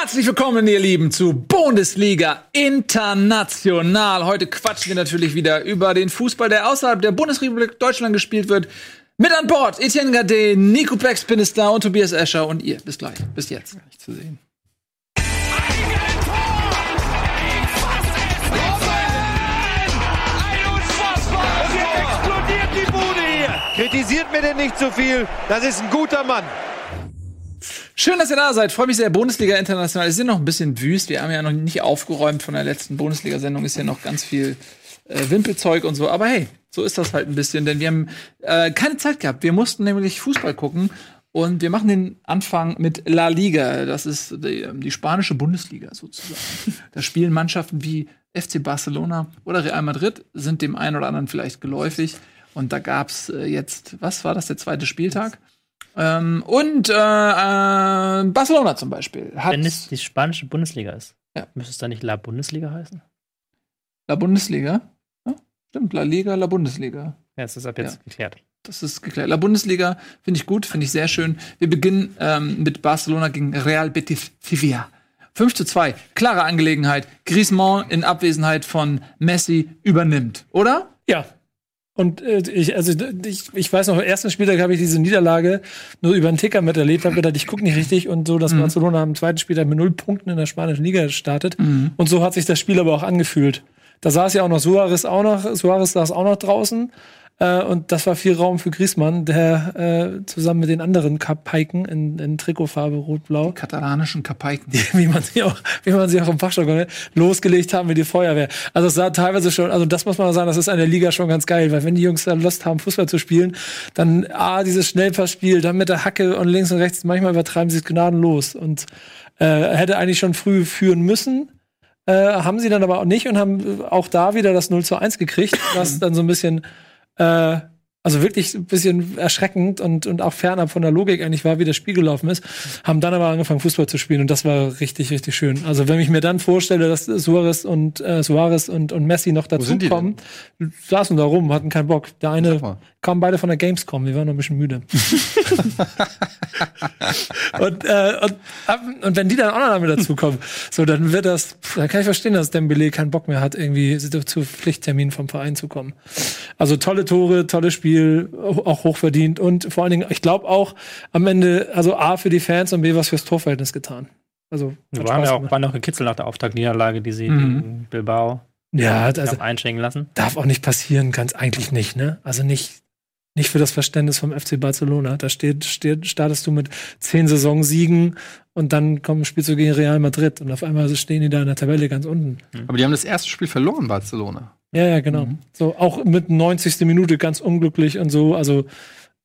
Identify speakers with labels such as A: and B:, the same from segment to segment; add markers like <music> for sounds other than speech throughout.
A: Herzlich willkommen, ihr Lieben, zu Bundesliga International. Heute quatschen wir natürlich wieder über den Fußball, der außerhalb der Bundesrepublik Deutschland gespielt wird. Mit an Bord Etienne Gade, Nico Beckspin ist und Tobias Escher und ihr. Bis gleich. Bis jetzt. Nicht zu sehen.
B: Kritisiert mir denn nicht so viel. Das ist ein guter Mann.
A: Schön, dass ihr da seid. Freue mich sehr. Bundesliga International. Es ist noch ein bisschen wüst. Wir haben ja noch nicht aufgeräumt von der letzten Bundesliga-Sendung. Ist ja noch ganz viel äh, Wimpelzeug und so. Aber hey, so ist das halt ein bisschen. Denn wir haben äh, keine Zeit gehabt. Wir mussten nämlich Fußball gucken. Und wir machen den Anfang mit La Liga. Das ist die, die spanische Bundesliga sozusagen. <laughs> da spielen Mannschaften wie FC Barcelona oder Real Madrid, sind dem einen oder anderen vielleicht geläufig. Und da gab's äh, jetzt, was war das, der zweite Spieltag? Ähm, und äh, äh, Barcelona zum Beispiel. Hat
C: Wenn es die spanische Bundesliga ist,
A: Ja.
C: müsste es dann nicht La Bundesliga heißen?
A: La Bundesliga. Ja, stimmt, La Liga, La Bundesliga.
C: Ja, das ist ab jetzt
A: Ja.
C: geklärt.
A: Das ist geklärt. La Bundesliga finde ich gut, finde ich sehr schön. Wir beginnen ähm, mit Barcelona gegen Real Betis Sevilla. 5 zu 2. Klare Angelegenheit. Griezmann in Abwesenheit von Messi übernimmt, oder?
D: Ja. Und äh, ich, also ich, ich weiß noch, am ersten Spieltag habe ich diese Niederlage nur über den Ticker miterlebt, habe gedacht, ich gucke nicht richtig und so, dass Barcelona am zweiten Spieltag mit null Punkten in der spanischen Liga startet. Und so hat sich das Spiel aber auch angefühlt. Da saß ja auch noch Suarez auch noch, Suarez saß auch noch draußen. Äh, und das war viel Raum für Griezmann, der äh, zusammen mit den anderen Kapaiken in, in Trikotfarbe rot-blau
A: Katalanischen Kapaiken. <laughs>
D: wie man sie auch, wie man sie auch im Fachjargon nennt, losgelegt haben wie die Feuerwehr. Also es sah teilweise schon, also das muss man sagen, das ist an der Liga schon ganz geil, weil wenn die Jungs da Lust haben, Fußball zu spielen, dann A, dieses Schnellpassspiel, dann mit der Hacke und links und rechts, manchmal übertreiben sie es gnadenlos und äh, hätte eigentlich schon früh führen müssen. Äh, haben sie dann aber auch nicht und haben auch da wieder das 0 zu 1 gekriegt, was <clears throat> dann so ein bisschen äh, also wirklich ein bisschen erschreckend und, und auch fernab von der Logik eigentlich war, wie das Spiel gelaufen ist, haben dann aber angefangen, Fußball zu spielen und das war richtig, richtig schön. Also wenn ich mir dann vorstelle, dass Suarez und äh, Suarez und, und Messi noch dazukommen, saßen da rum, hatten keinen Bock. Der eine kamen beide von der Gamescom, die waren noch ein bisschen müde. <laughs> und, äh, und, ab- und wenn die dann auch noch damit dazukommen, so, dann wird das, dann kann ich verstehen, dass Dembele keinen Bock mehr hat, irgendwie zu Pflichtterminen vom Verein zu kommen. Also tolle Tore, tolles Spiel, auch hochverdient und vor allen Dingen, ich glaube auch am Ende, also A für die Fans und B was fürs Torverhältnis getan. Also,
C: Wir waren ja auch,
D: gemacht.
C: waren auch gekitzelt nach der Auftaktniederlage, die sie
A: Mhm.
C: gegen Bilbao
D: ja, also
C: haben einschenken lassen.
D: darf auch nicht passieren, ganz eigentlich nicht, ne? Also nicht, nicht für das Verständnis vom FC Barcelona. Da steht, steht, startest du mit zehn Saisonsiegen und dann komm, spielst du gegen Real Madrid und auf einmal stehen die da in der Tabelle ganz unten.
E: Aber die haben das erste Spiel verloren, Barcelona.
D: Ja, ja, genau. So auch mit 90. Minute ganz unglücklich und so. Also,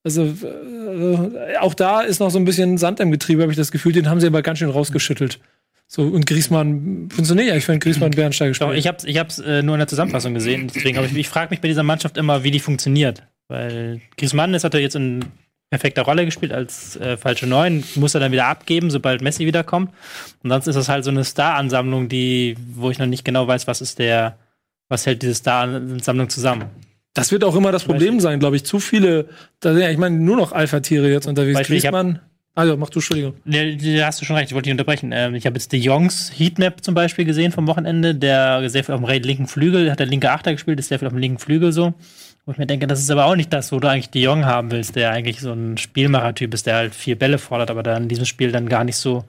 D: also äh, auch da ist noch so ein bisschen Sand im Getriebe, habe ich das Gefühl. Den haben sie aber ganz schön rausgeschüttelt. So und Griezmann funktioniert ja. Ich finde Griezmann Bernstein
C: Doch,
D: gespielt.
C: ich habe ich hab's äh, nur in der Zusammenfassung gesehen. Deswegen, aber ich, ich frage mich bei dieser Mannschaft immer, wie die funktioniert. Weil Griezmann ist hat er jetzt in perfekter Rolle gespielt als äh, falsche Neun, muss er dann wieder abgeben, sobald Messi wiederkommt. Und sonst ist das halt so eine Star-Ansammlung, die, wo ich noch nicht genau weiß, was ist der, was hält diese Star-Ansammlung zusammen.
D: Das wird auch immer das Problem sein, glaube ich. Zu viele, da ich meine, nur noch Alpha-Tiere jetzt unterwegs.
C: Beispiel, ich
D: Griezmann. Also, mach du, Entschuldigung.
C: Da hast du schon recht, ich wollte dich unterbrechen. Ähm, ich habe jetzt De Jongs Heatmap zum Beispiel gesehen vom Wochenende, der sehr viel auf dem linken Flügel, hat der linke Achter gespielt, ist sehr viel auf dem linken Flügel so. Wo ich mir denke, das ist aber auch nicht das, wo du eigentlich De Jong haben willst, der eigentlich so ein Spielmacher-Typ ist, der halt vier Bälle fordert, aber der in diesem Spiel dann gar nicht so,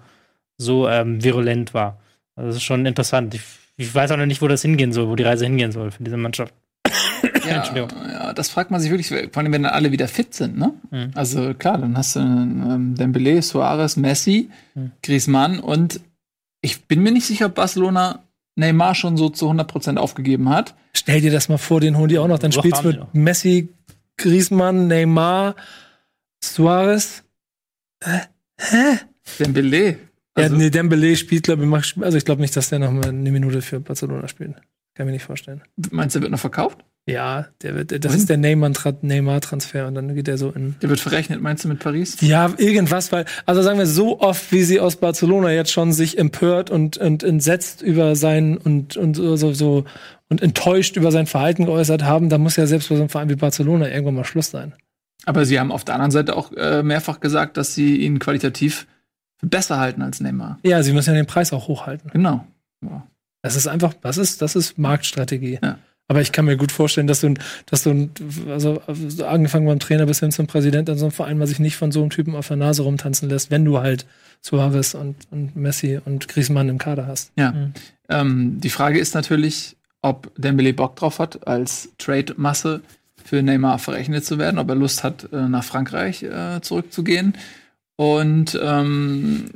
C: so ähm, virulent war. Also das ist schon interessant. Ich, ich weiß auch noch nicht, wo das hingehen soll, wo die Reise hingehen soll für diese Mannschaft.
A: Ja,
C: Entschuldigung.
A: ja, das fragt man sich wirklich, vor allem wenn dann alle wieder fit sind, ne?
C: Mhm.
A: Also klar, dann hast du ähm, Dembele, Suarez, Messi,
C: Mhm.
A: Griezmann und ich bin mir nicht sicher, ob Barcelona Neymar schon so zu 100% aufgegeben hat.
D: Stell dir das mal vor, den holen die auch noch. Dann
C: Doch,
D: spielst du mit. Messi, Griezmann, Neymar, Suarez.
A: Dembele.
D: Ja,
A: Also,
D: nee, Dembele spielt, glaube ich, macht- also ich glaube nicht, dass der noch mal eine Minute für Barcelona spielt. Kann mir nicht vorstellen.
A: Meinst du, der wird noch verkauft?
D: Ja, der wird, das
A: Wohin?
D: ist der Neymar- Neymar-Transfer und dann geht er so in.
A: Der wird verrechnet, meinst du, mit Paris?
D: Ja, irgendwas, weil, also sagen wir, so oft, wie sie aus Barcelona jetzt schon sich empört und, und entsetzt über sein und, und so, so, so und enttäuscht über sein Verhalten geäußert haben, da muss ja selbst bei so einem Verein wie Barcelona irgendwann mal Schluss sein.
A: Aber sie haben auf der anderen Seite auch äh, mehrfach gesagt, dass sie ihn qualitativ für besser halten als Neymar.
D: Ja, sie müssen ja den Preis auch hochhalten.
A: Genau. Ja.
D: Das ist einfach, das ist, das ist Marktstrategie.
A: Ja.
D: Aber ich kann mir gut vorstellen, dass du, dass du, also also angefangen beim Trainer bis hin zum Präsidenten in so einem Verein, man sich nicht von so einem Typen auf der Nase rumtanzen lässt, wenn du halt Suarez und, und Messi und Griezmann im Kader hast.
A: Ja.
C: Mhm.
A: Ähm, die Frage ist natürlich, ob Dembele Bock drauf hat, als Trade-Masse für Neymar verrechnet zu werden, ob er Lust hat, äh, nach Frankreich äh, zurückzugehen und ähm,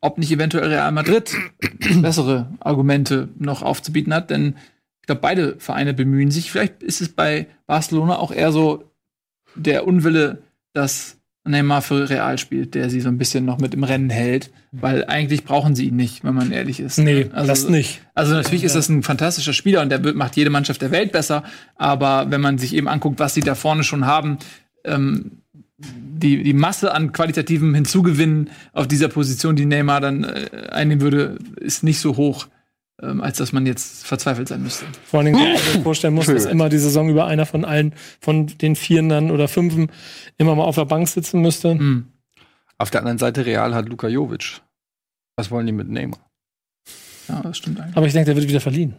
A: ob nicht eventuell Real Madrid <clears throat> bessere Argumente noch aufzubieten hat, denn ich glaube, beide Vereine bemühen sich. Vielleicht ist es bei Barcelona auch eher so der Unwille, dass Neymar für Real spielt, der sie so ein bisschen noch mit im Rennen hält, weil eigentlich brauchen sie ihn nicht, wenn man ehrlich ist.
D: Nee,
A: also,
D: das nicht.
A: Also natürlich ist das ein fantastischer Spieler und der macht jede Mannschaft der Welt besser. Aber wenn man sich eben anguckt, was sie da vorne schon haben, ähm, die, die Masse an qualitativen Hinzugewinnen auf dieser Position, die Neymar dann äh, einnehmen würde, ist nicht so hoch, ähm, als dass man jetzt verzweifelt sein müsste.
D: Vor allen Dingen, wenn man sich vorstellen muss, dass immer die Saison über einer von allen, von den Vieren dann oder Fünfen immer mal auf der Bank sitzen müsste.
A: Hm.
E: Auf der anderen Seite Real hat Luka Jovic. Was wollen die mit Neymar?
A: Ja, das stimmt eigentlich.
D: Aber ich denke, der wird wieder verliehen.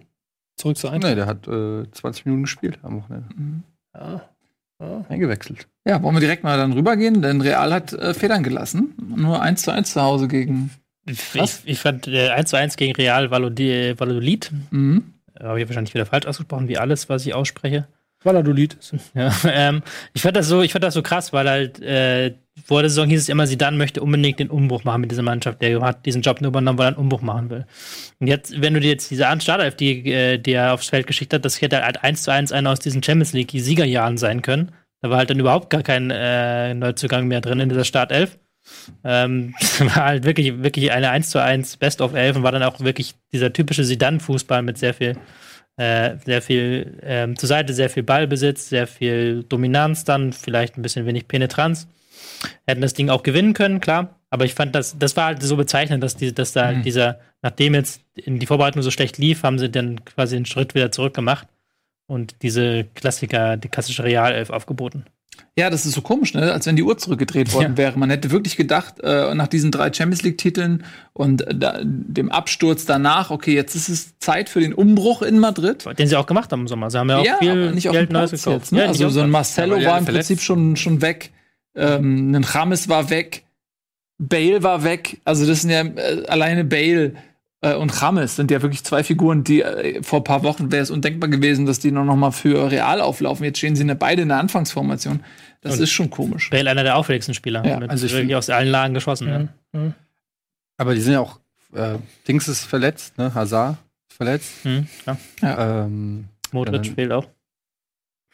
D: Zurück zur Eintracht.
E: Nee, der hat äh, 20 Minuten gespielt am Wochenende.
A: Mhm.
D: Ja. Ja.
E: Eingewechselt.
A: Ja, wollen wir direkt mal dann rübergehen, denn Real hat äh, Federn gelassen. Nur 1 zu 1 zu Hause gegen.
C: Ich,
A: Was?
C: ich fand äh, 1 zu 1 gegen Real Valladolid, Valladolid
A: Mhm.
C: habe ich wahrscheinlich wieder falsch ausgesprochen, wie alles, was ich ausspreche.
D: Valladolid. <laughs>
C: Ja, ähm, ich fand das so, ich fand das so krass, weil halt äh, vor der Saison hieß es immer, Zidane möchte unbedingt den Umbruch machen mit dieser Mannschaft. Der hat diesen Job nur übernommen, weil er einen Umbruch machen will. Und jetzt, wenn du dir jetzt diese Startelf, die, äh, die er aufs Feld geschickt hat, das hätte halt eins zu eins einer aus diesen Champions League Siegerjahren sein können. Da war halt dann überhaupt gar kein äh, Neuzugang mehr drin in dieser Startelf. Ähm, <laughs> war halt wirklich, wirklich eine 1 zu 1 Best of 11 und war dann auch wirklich dieser typische Zidane-Fußball mit sehr viel äh, sehr viel ähm, zur Seite, sehr viel Ballbesitz, sehr viel Dominanz dann, vielleicht ein bisschen wenig Penetranz. Hätten das Ding auch gewinnen können, klar. Aber ich fand das, das war halt so bezeichnend, dass, die, dass da
A: Mhm.
C: dieser, nachdem jetzt in die Vorbereitung so schlecht lief, haben sie dann quasi einen Schritt wieder zurück gemacht und diese Klassiker, die klassische Realelf aufgeboten.
A: Ja, das ist so komisch, ne? als wenn die Uhr zurückgedreht worden
C: Ja.
A: wäre. Man hätte wirklich gedacht, äh, nach diesen drei Champions League-Titeln und äh, da, dem Absturz danach, okay, jetzt ist es Zeit für den Umbruch in Madrid.
C: Den sie auch gemacht haben im Sommer. Sie haben ja auch
A: ja,
C: viel
A: aber nicht auf
C: Geld
A: dem
C: Neues
A: Platz
C: gekauft.
A: jetzt. Ne?
C: Ja,
A: also so ein Marcelo war im
E: verletzt
A: Prinzip schon, schon weg. Ähm, ein Rames war weg. Bale war weg. Also das sind ja äh, alleine Bale äh, und Rames sind ja wirklich zwei Figuren, die äh, vor ein paar Wochen wäre es undenkbar gewesen, dass die noch, noch mal für Real auflaufen. Jetzt stehen sie in der, beide in der Anfangsformation. Das
C: Und-
A: ist schon komisch.
C: Bale einer der auffälligsten Spieler.
A: Ja,
C: mit
E: also ich
C: wirklich aus allen Lagen geschossen. Ja.
D: Mhm.
E: Aber die sind ja auch, äh, Dings ist verletzt, ne? Hazard ist verletzt.
C: Mhm, klar.
E: Ähm,
C: Modric
E: dann-
C: fehlt auch.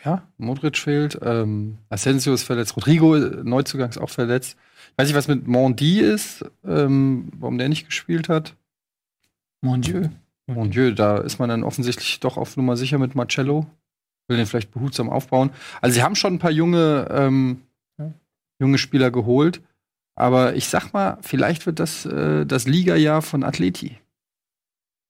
E: ja, Modric fehlt. Ähm, Asensio ist verletzt. Rodrigo, äh, Neuzugang, ist auch verletzt. Ich weiß nicht, was mit Mondi ist, ähm, warum der nicht gespielt hat.
A: Mon Dieu.
E: Mon Dieu, da ist man dann offensichtlich doch auf Nummer sicher mit Marcello. Will den vielleicht behutsam aufbauen. Also, sie haben schon ein paar junge, ähm,
C: Ja.
E: junge Spieler geholt. Aber ich sag mal, vielleicht wird das äh, das Liga-Jahr von Atleti.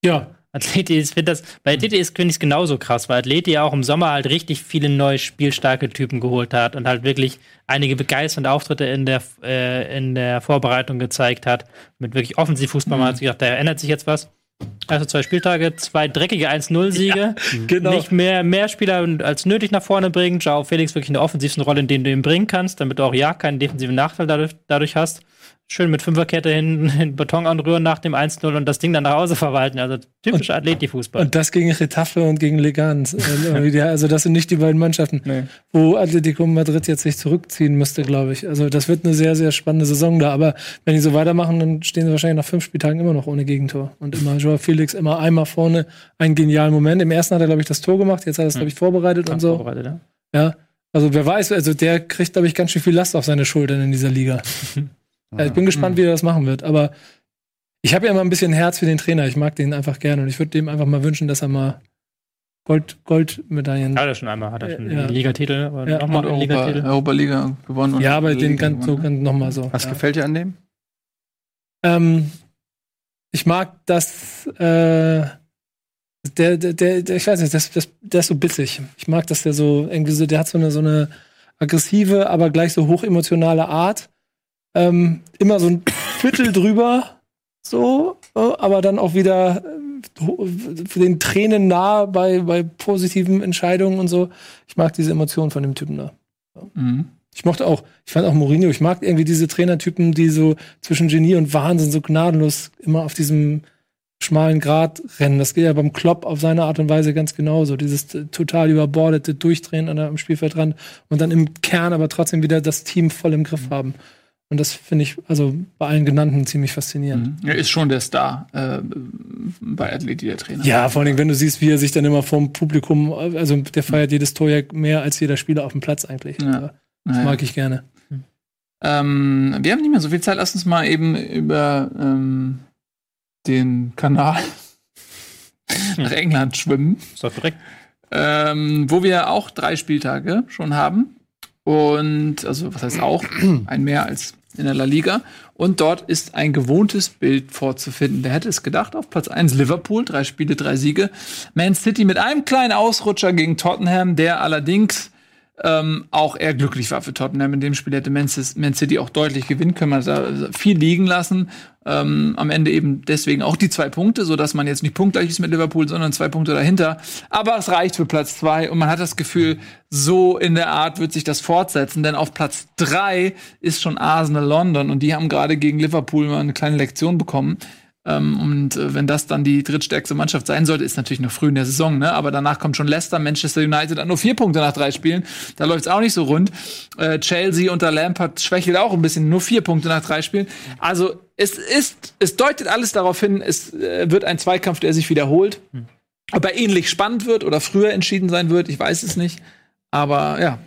D: Ja,
C: Atleti ist, das, bei Atleti ist finde ich es genauso krass, weil Atleti ja auch im Sommer halt richtig viele neue spielstarke Typen geholt hat und halt wirklich einige begeisternde Auftritte in der, äh, in der Vorbereitung gezeigt hat. Mit wirklich Offensivfußball. Man hat sich gedacht, da ändert sich jetzt was. Also zwei Spieltage, zwei dreckige 1-0-Siege.
D: genau.
C: Nicht mehr, mehr Spieler als nötig nach vorne bringen. Joao Felix wirklich in der offensivsten Rolle, in der du ihn bringen kannst, damit du auch ja keinen defensiven Nachteil dadurch, dadurch hast. Schön mit Fünferkette hinten <laughs> in Beton anrühren nach dem 1-0 und das Ding dann nach Hause verwalten. Also typischer Atleti-Fußball.
D: Und das gegen Retafe und gegen Legans. <laughs> Äh, also das sind nicht die beiden Mannschaften,
C: Nee.
D: wo Atletico Madrid jetzt sich zurückziehen müsste, glaube ich. Also das wird eine sehr, sehr spannende Saison da. Aber wenn die so weitermachen, dann stehen sie wahrscheinlich nach fünf Spieltagen immer noch ohne Gegentor. Und immer Joao Felix immer einmal vorne, einen genialen Moment. Im ersten hat er, glaube ich, das Tor gemacht, jetzt hat er es, glaube ich, vorbereitet und so.
C: Vorbereitet, ja.
D: Ja. Also wer weiß, also der kriegt, glaube ich, ganz schön viel Last auf seine Schultern in dieser Liga. <laughs> Ja, ich bin gespannt, wie er das machen wird. Aber ich habe ja immer ein bisschen Herz für den Trainer. Ich mag den einfach gerne und ich würde dem einfach mal wünschen, dass er mal Gold, Goldmedaillen.
C: Hat er schon einmal, hat er schon
D: Ja.
C: einen Ligatitel, aber
D: Ja.
C: nochmal
A: Europa,
C: Ligatitel.
A: Europa Liga gewonnen. und
D: Ja, aber den ganz, so
A: gewonnen, ne?
D: ganz nochmal so.
E: Was
D: ja.
E: gefällt dir an dem?
D: Ähm, ich mag das, äh, der, der, der, der, ich weiß nicht, das, das, der ist so bissig. Ich mag, dass der so, irgendwie so, der hat so eine, so eine aggressive, aber gleich so hochemotionale Art. Ähm, immer so ein Viertel drüber, so, äh, aber dann auch wieder äh, für den Tränen nah bei, bei positiven Entscheidungen und so. Ich mag diese Emotionen von dem Typen da.
A: Mhm.
D: Ich mochte auch, ich fand auch Mourinho, ich mag irgendwie diese Trainertypen, die so zwischen Genie und Wahnsinn so gnadenlos immer auf diesem schmalen Grat rennen. Das geht ja beim Klopp auf seine Art und Weise ganz genauso. Dieses äh, total überbordete Durchdrehen an der, am Spielfeldrand und dann im Kern aber trotzdem wieder das Team voll im Griff haben. Und das finde ich also bei allen genannten ziemlich faszinierend.
A: Er ist schon der Star äh, bei Athleti, der Trainer.
D: Ja, vor allem, wenn du siehst, wie er sich dann immer vom Publikum, also der feiert jedes Tor ja mehr als jeder Spieler auf dem Platz eigentlich.
A: Ja.
D: Das
A: Naja.
D: mag ich gerne.
A: Ähm, wir haben nicht mehr so viel Zeit. Lass uns mal eben über ähm, den Kanal nach England schwimmen,
C: Ist doch korrekt.
A: ähm, wo wir auch drei Spieltage schon haben. Und, also, was heißt auch? <clears throat> Ein mehr als in der La Liga. Und dort ist ein gewohntes Bild vorzufinden. Wer hätte es gedacht? Auf Platz 1 Liverpool, drei Spiele, drei Siege. Man City mit einem kleinen Ausrutscher gegen Tottenham, der allerdings ähm, auch eher glücklich war für Tottenham. In dem Spiel hätte Man City auch deutlich gewinnen können. Man hat da viel liegen lassen. Ähm, am Ende eben deswegen auch die zwei Punkte, so dass man jetzt nicht punktgleich ist mit Liverpool, sondern zwei Punkte dahinter. Aber es reicht für Platz zwei und man hat das Gefühl, so in der Art wird sich das fortsetzen, denn auf Platz drei ist schon Arsenal London und die haben gerade gegen Liverpool mal eine kleine Lektion bekommen. Ähm, und äh, wenn das dann die drittstärkste Mannschaft sein sollte, ist natürlich noch früh in der Saison, ne? Aber danach kommt schon Leicester, Manchester United hat nur vier Punkte nach drei Spielen. Da läuft's auch nicht so rund. Äh, Chelsea unter Lampard schwächelt auch ein bisschen, nur vier Punkte nach drei Spielen. Also es ist, es deutet alles darauf hin, es äh, wird ein Zweikampf, der sich wiederholt. Ob er ähnlich spannend wird oder früher entschieden sein wird, ich weiß es nicht. Aber ja,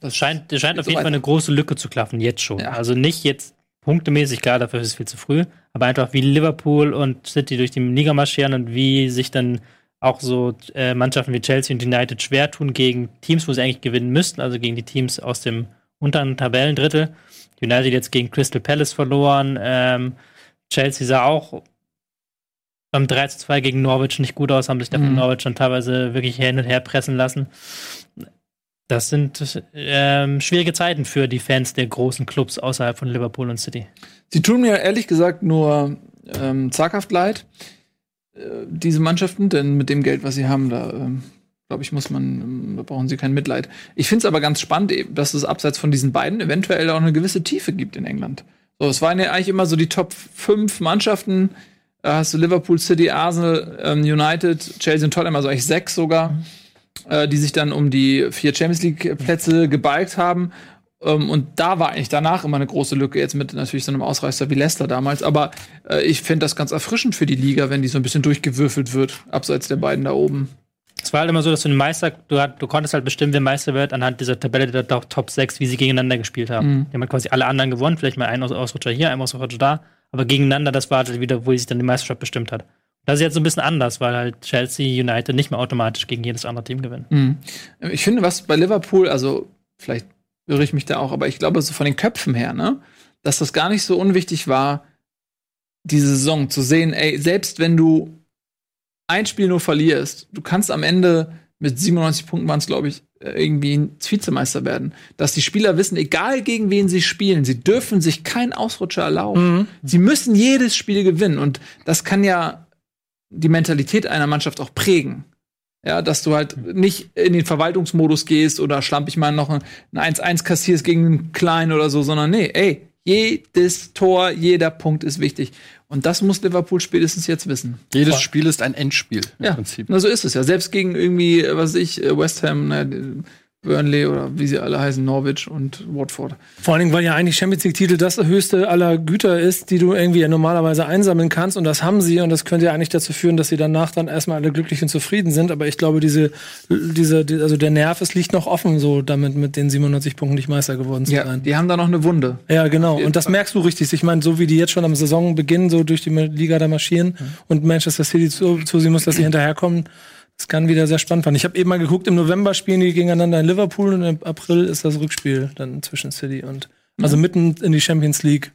C: Das scheint, das scheint auf
A: so
C: jeden Fall eine große Lücke zu klaffen, jetzt schon.
A: Ja.
C: Also nicht jetzt punktemäßig, klar, dafür ist es viel zu früh, aber einfach wie Liverpool und City durch die Liga marschieren und wie sich dann auch so äh, Mannschaften wie Chelsea und United schwer tun gegen Teams, wo sie eigentlich gewinnen müssten, also gegen die Teams aus dem unteren Tabellendrittel. United jetzt gegen Crystal Palace verloren, ähm, Chelsea sah auch beim 3 zu 2 gegen Norwich nicht gut aus, haben sich da von
A: Mhm.
C: Norwich schon teilweise wirklich hin und her pressen lassen. Das sind ähm, schwierige Zeiten für die Fans der großen Clubs außerhalb von Liverpool und City.
A: Sie tun mir ehrlich gesagt nur ähm, zaghaft leid, äh, diese Mannschaften, denn mit dem Geld, was sie haben, da ähm, glaube ich, muss man, ähm, da brauchen sie kein Mitleid. Ich finde es aber ganz spannend, eben, dass es abseits von diesen beiden eventuell auch eine gewisse Tiefe gibt in England. So, es waren ja eigentlich immer so die Top 5 Mannschaften. Da hast du Liverpool, City, Arsenal, ähm, United, Chelsea und Tottenham, also eigentlich sechs sogar, äh, die sich dann um die vier Champions League Plätze gebalgt haben. Ähm, und da war eigentlich danach immer eine große Lücke, jetzt mit natürlich so einem Ausreißer wie Leicester damals. Aber äh, ich finde das ganz erfrischend für die Liga, wenn die so ein bisschen durchgewürfelt wird, abseits der beiden da oben.
C: Es war halt immer so, dass du den Meister, du, du konntest halt bestimmen, wer Meister wird, anhand dieser Tabelle der Top- Top 6, wie sie gegeneinander gespielt haben.
A: Mhm.
C: Die haben halt quasi alle anderen gewonnen, vielleicht mal einen Aus- Ausrutscher hier, einen Ausrutscher da, aber gegeneinander, das war halt wieder, wo sich dann die Meisterschaft bestimmt hat. Das ist jetzt so ein bisschen anders, weil halt Chelsea United nicht mehr automatisch gegen jedes andere Team gewinnen.
A: Mhm. Ich finde, was bei Liverpool, also vielleicht irre ich mich da auch, aber ich glaube, so von den Köpfen her, ne, dass das gar nicht so unwichtig war, diese Saison zu sehen, ey, selbst wenn du ein Spiel nur verlierst, du kannst am Ende mit 97 Punkten waren es, glaube ich, äh, irgendwie ein Vizemeister werden. Dass die Spieler wissen, egal gegen wen sie spielen, sie dürfen sich keinen Ausrutscher erlauben. Sie müssen jedes Spiel gewinnen. Und das kann ja die Mentalität einer Mannschaft auch prägen. Ja, dass du halt nicht in den Verwaltungsmodus gehst oder schlampig mal noch ein 1-1 kassierst gegen einen Kleinen oder so, sondern nee, ey, jedes Tor, jeder Punkt ist wichtig. Und das muss Liverpool spätestens jetzt wissen.
E: Jedes
A: Voll.
E: Spiel ist ein Endspiel im
A: Ja,
E: Prinzip.
A: na, so ist es ja. Selbst gegen irgendwie, was weiß ich, äh, West Ham, ne, Burnley oder wie sie alle heißen, Norwich und Watford.
D: Vor allen Dingen, weil ja eigentlich Champions League-Titel das höchste aller Güter ist, die du irgendwie normalerweise einsammeln kannst. Und das haben sie. Und das könnte ja eigentlich dazu führen, dass sie danach dann erstmal alle glücklich und zufrieden sind. Aber ich glaube, diese, diese, die- also der Nerv, es liegt noch offen, so damit mit den 97 Punkten nicht Meister geworden zu
A: Ja,
D: sein.
A: die haben da noch eine Wunde.
D: Ja, genau. Und das merkst du richtig. Ich meine, so wie die jetzt schon am Saisonbeginn so durch die Liga da marschieren und Manchester City zu, zusehen muss, dass sie hinterherkommen, das kann wieder sehr spannend werden. Ich habe eben mal geguckt, im November spielen die gegeneinander in Liverpool und im April ist das Rückspiel dann zwischen City und also mitten in die Champions League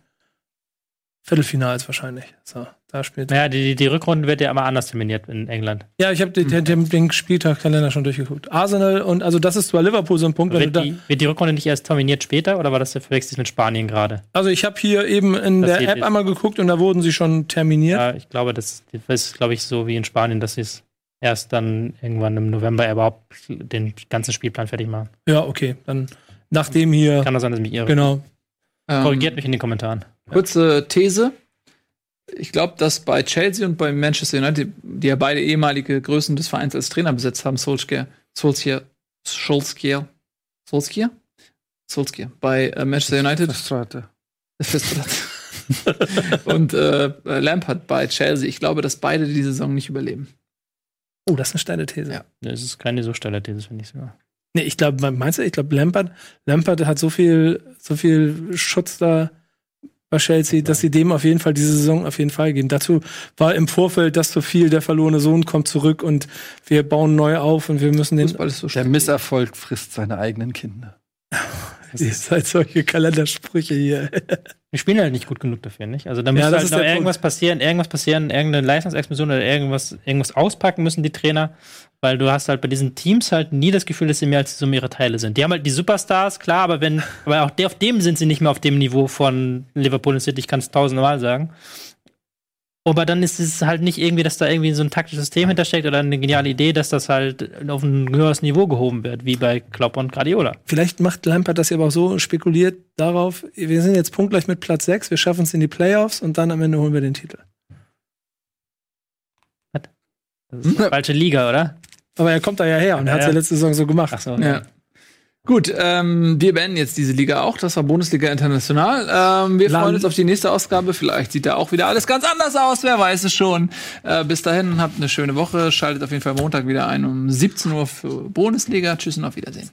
D: Viertelfinals wahrscheinlich. So, da spielt.
C: Naja, die, die Rückrunde wird ja immer anders terminiert in England.
D: Ja, ich habe den, den, den, Spieltagkalender schon durchgeguckt. Arsenal und also das ist zwar Liverpool so ein Punkt,
C: Wird
D: da,
C: die, wird die Rückrunde nicht erst terminiert später oder war das der verwechselt mit Spanien gerade?
D: also ich habe hier eben in
C: Das
D: der App einmal geguckt und da wurden sie schon terminiert.
C: Ja, ich glaube, das, das ist, glaube ich, so wie in Spanien, dass sie es erst dann irgendwann im November überhaupt den ganzen Spielplan fertig machen.
D: Ja, okay, dann nachdem hier
C: Kann das sein, dass ich mich irre?
D: genau.
A: Ähm,
C: Korrigiert mich in den Kommentaren.
A: Kurze These. Ich glaube, dass bei Chelsea und bei Manchester United, die ja beide ehemalige Größen des Vereins als Trainer besetzt haben, Solskjaer, Solskjaer, Solskjaer, Solskjaer, Solskjaer, bei äh, Manchester United
E: Strate. <laughs>
A: und äh, Lampard bei Chelsea. Ich glaube, dass beide die Saison nicht überleben.
D: Oh, das ist eine steile These.
A: Ja.
C: Das ist keine so steile These, finde ich sogar.
D: Nee, ich glaube, meinst du, ich glaube, Lampard, Lampard hat so viel, so viel Schutz da bei Chelsea, dass sie dem auf jeden Fall diese Saison auf jeden Fall geben. Dazu war im Vorfeld das zu viel, der verlorene Sohn kommt zurück und wir bauen neu auf und wir müssen den.
A: Fußball ist so
E: Der. Misserfolg frisst seine eigenen Kinder. <laughs>
D: Ihr seid solche Kalendersprüche hier. <laughs>
C: Wir spielen halt nicht gut genug dafür, nicht? Also da
D: Ja,
C: müsste
D: das
C: halt
D: ist
C: noch irgendwas passieren, irgendwas passieren, irgendeine Leistungsexplosion oder irgendwas, irgendwas auspacken müssen die Trainer, weil du hast halt bei diesen Teams halt nie das Gefühl, dass sie mehr als die Summe ihrer Teile sind. Die haben halt die Superstars, klar, aber wenn, aber auch der, auf dem sind sie nicht mehr auf dem Niveau von Liverpool und City, ich kann es tausendmal sagen. Aber dann ist es halt nicht irgendwie, dass da irgendwie so ein taktisches System hintersteckt oder eine geniale Idee, dass das halt auf ein höheres Niveau gehoben wird, wie bei Klopp und Guardiola.
D: Vielleicht macht Lampard das ja aber auch so, spekuliert darauf, wir sind jetzt punktgleich mit Platz 6, wir schaffen es in die Playoffs und dann am Ende holen wir den Titel.
C: Das ist die falsche Liga, oder?
D: Aber er kommt da ja her und
C: Ja,
D: hat es ja
C: ja.
D: letzte Saison so gemacht.
C: Ach so.
A: Ja. Gut, ähm, wir beenden jetzt diese Liga auch. Das war Bundesliga International. Ähm, wir
D: Land-
A: freuen uns auf die nächste Ausgabe. Vielleicht sieht da auch wieder alles ganz anders aus. Wer weiß es schon. Äh, bis dahin habt eine schöne Woche. Schaltet auf jeden Fall Montag wieder ein um 17 Uhr für Bundesliga. Tschüss und auf Wiedersehen.